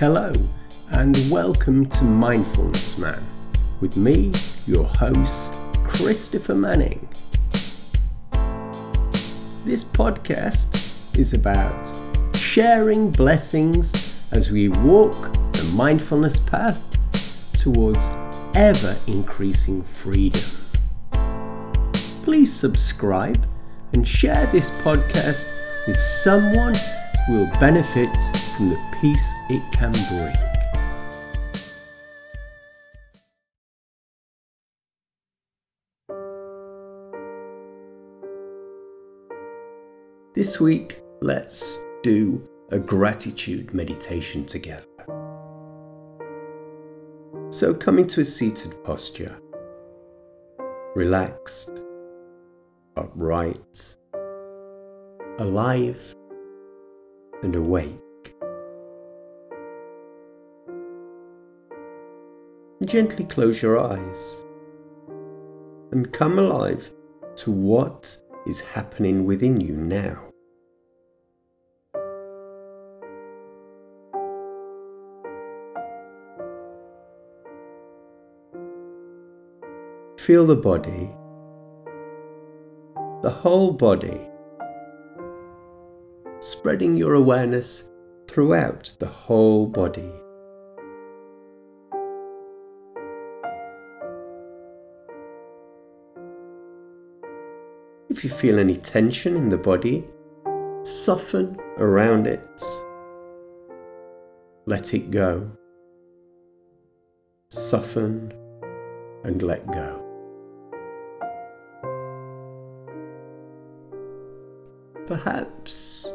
Hello, and welcome to Mindfulness Man with me, your host, Christopher Manning. This podcast is about sharing blessings as we walk the mindfulness path towards ever increasing freedom. Please subscribe and share this podcast with someone who will benefit from the peace it can bring. This week, let's do a gratitude meditation together. So come into a seated posture, relaxed, upright, alive, and awake. Gently close your eyes and come alive to what is happening within you now. Feel the body, the whole body, spreading your awareness throughout the whole body. If you feel any tension in the body, soften around it. Let it go. Soften and let go. Perhaps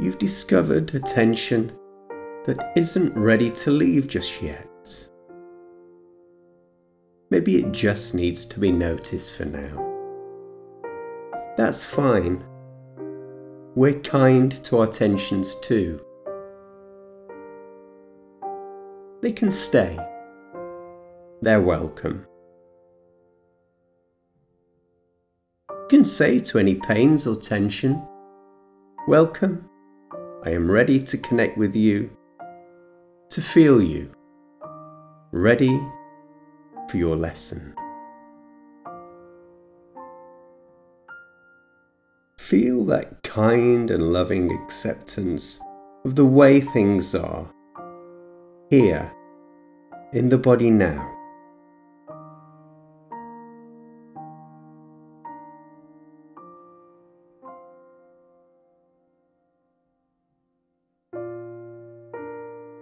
you've discovered a tension that isn't ready to leave just yet. Maybe it just needs to be noticed for now. That's fine. We're kind to our tensions too. They can stay. They're welcome. You can say to any pains or tension, Welcome, I am ready to connect with you, to feel you, ready for your lesson. Feel that kind and loving acceptance of the way things are, here, in the body now.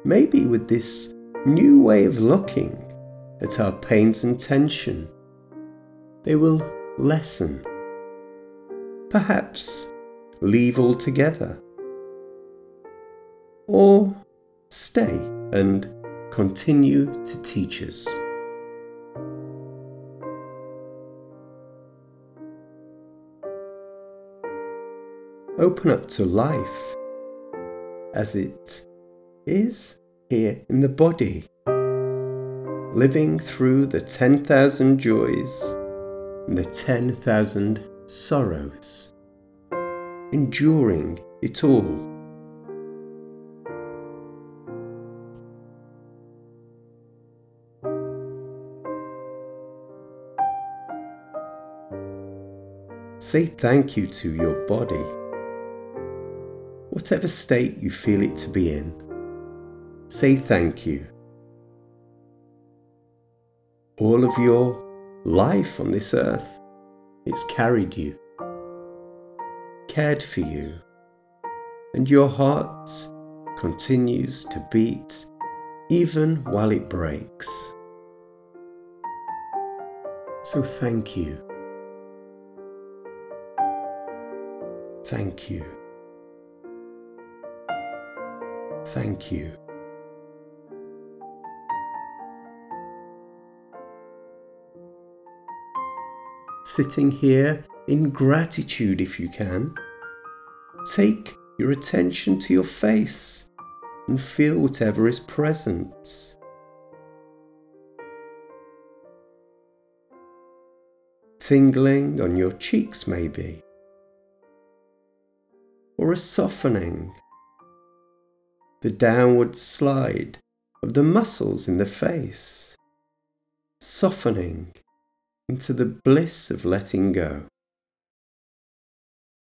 Maybe with this new way of looking at our pains and tension, they will lessen. Perhaps leave altogether. Or stay and continue to teach us. Open up to life as it is here in the body, living through the 10,000 joys and the 10,000 sorrows, enduring it all. Say thank you to your body, whatever state you feel it to be in say thank you. All of your life on this earth, it's carried you, cared for you, and your heart continues to beat even while it breaks. So thank you. Thank you. Thank you. Sitting here in gratitude if you can. Take your attention to your face and feel whatever is present. Tingling on your cheeks, maybe, or a softening the downward slide of the muscles in the face, softening into the bliss of letting go.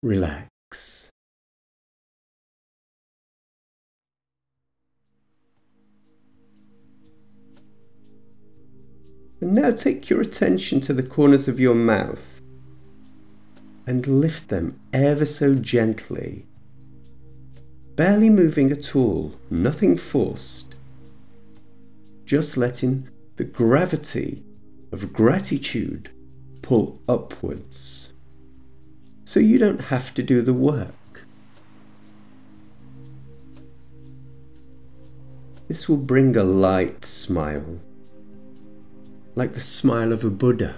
Relax. And now take your attention to the corners of your mouth and lift them ever so gently barely moving at all, nothing forced, just letting the gravity of gratitude pull upwards. So you don't have to do the work. This will bring a light smile, like the smile of a Buddha.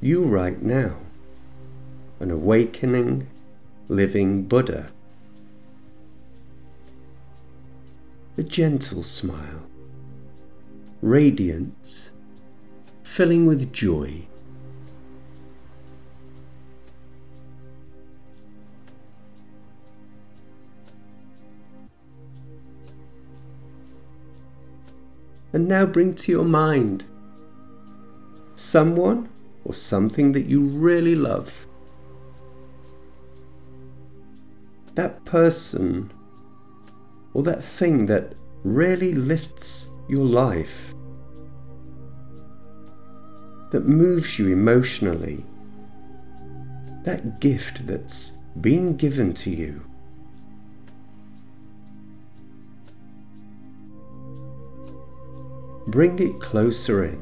You right now, an awakening, living Buddha. a gentle smile, radiance, filling with joy. And now bring to your mind someone or something that you really love. That person or that thing that really lifts your life, that moves you emotionally, that gift that's been given to you. Bring it closer in.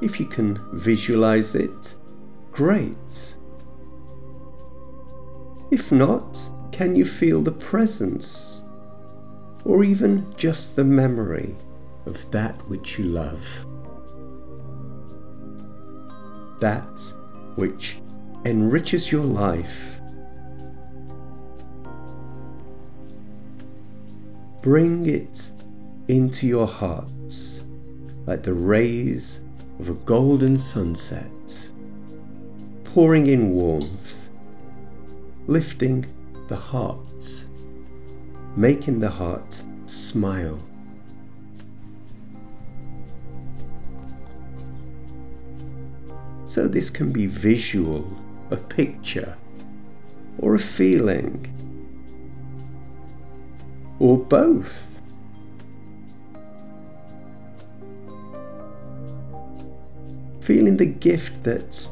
If you can visualize it, great. If not, can you feel the presence or even just the memory of that which you love? That which enriches your life. Bring it into your hearts like the rays of a golden sunset, pouring in warmth, lifting the heart, making the heart smile. So, this can be visual, a picture, or a feeling, or both. Feeling the gift that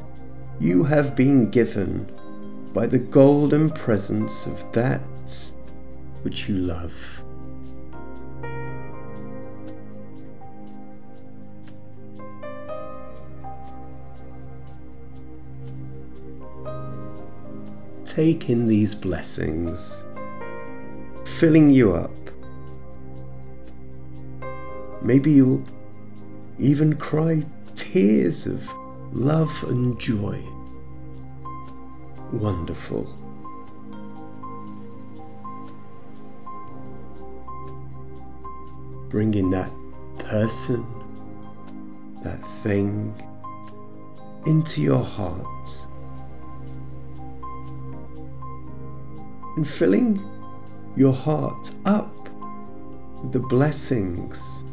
you have been given by the golden presence of that which you love. Take in these blessings, filling you up. Maybe you'll even cry tears of love and joy wonderful. Bringing that person, that thing into your heart and filling your heart up with the blessings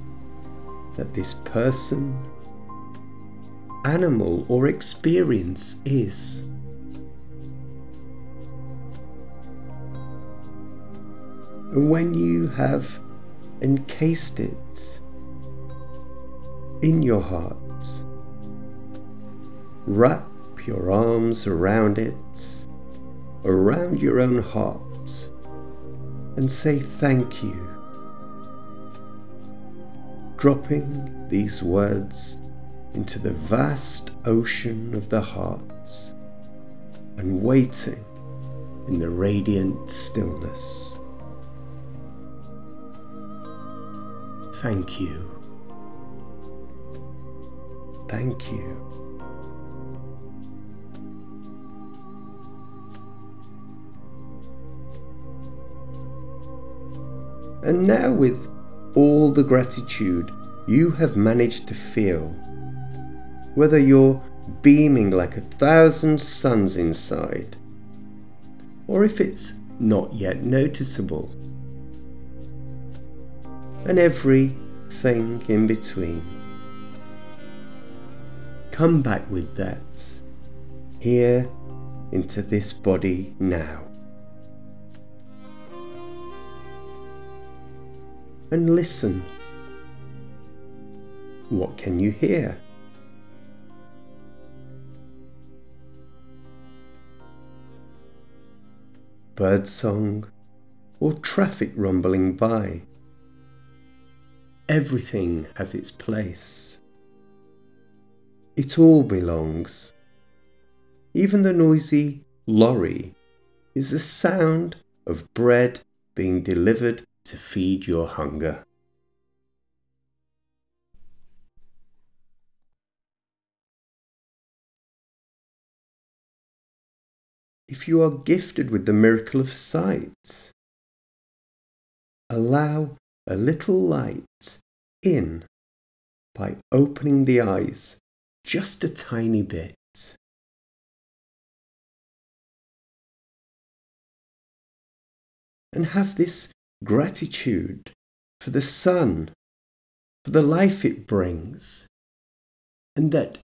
that this person, animal, or experience is. And when you have encased it in your heart, wrap your arms around it, around your own heart, and say thank you. Dropping these words into the vast ocean of the heart and waiting in the radiant stillness. Thank you. Thank you. And now, with all the gratitude you have managed to feel, whether you're beaming like a thousand suns inside, or if it's not yet noticeable, and everything in between. Come back with that here into this body now. And listen. What can you hear? birdsong, or traffic rumbling by. Everything has its place. It all belongs. Even the noisy lorry is the sound of bread being delivered to feed your hunger. if you are gifted with the miracle of sight. Allow a little light in by opening the eyes just a tiny bit. And have this gratitude for the sun, for the life it brings, and that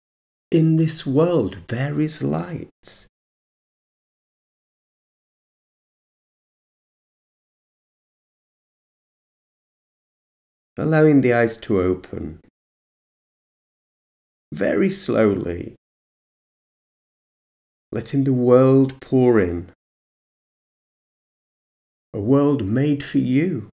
in this world there is light. allowing the eyes to open very slowly, letting the world pour in. A world made for you.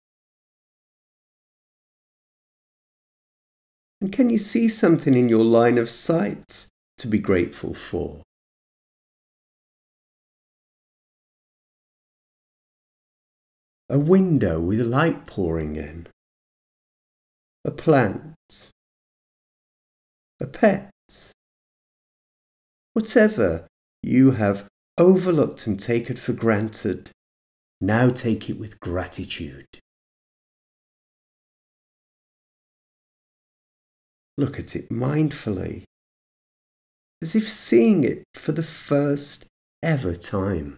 And can you see something in your line of sight to be grateful for? A window with light pouring in a plant, a pet, whatever you have overlooked and taken for granted, now take it with gratitude. Look at it mindfully, as if seeing it for the first ever time.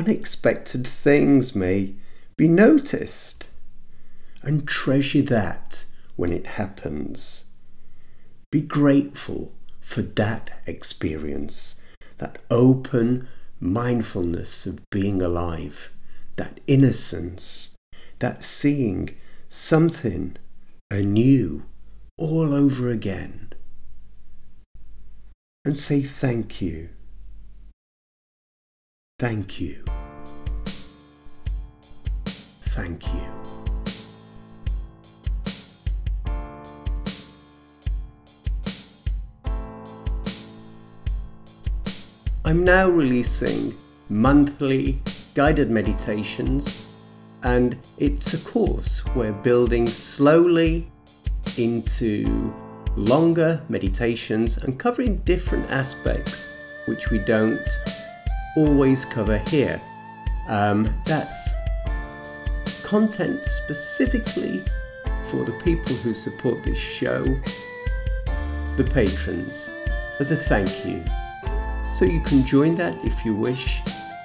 unexpected things may be noticed. And treasure that when it happens. Be grateful for that experience, that open mindfulness of being alive, that innocence, that seeing something anew all over again. And say thank you. Thank you. Thank you. I'm now releasing monthly guided meditations, and it's a course we're building slowly into longer meditations and covering different aspects which we don't always cover here. Um, that's content specifically for the people who support this show, the patrons, as a thank you. So you can join that if you wish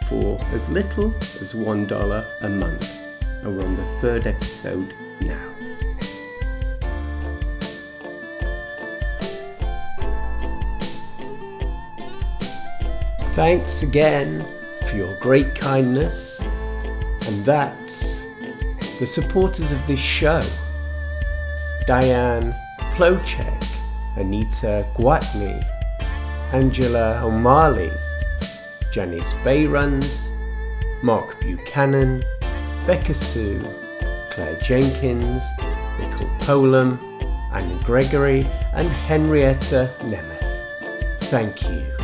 for as little as $1 a month. And we're on the third episode now. Thanks again for your great kindness, and that's the supporters of this show Diane Plocek, Anita Guatney, Angela O'Malley, Janice Bayruns, Mark Buchanan, Becca Sue, Claire Jenkins, Nicole Polam, Anne Gregory, and Henrietta Nemeth. Thank you.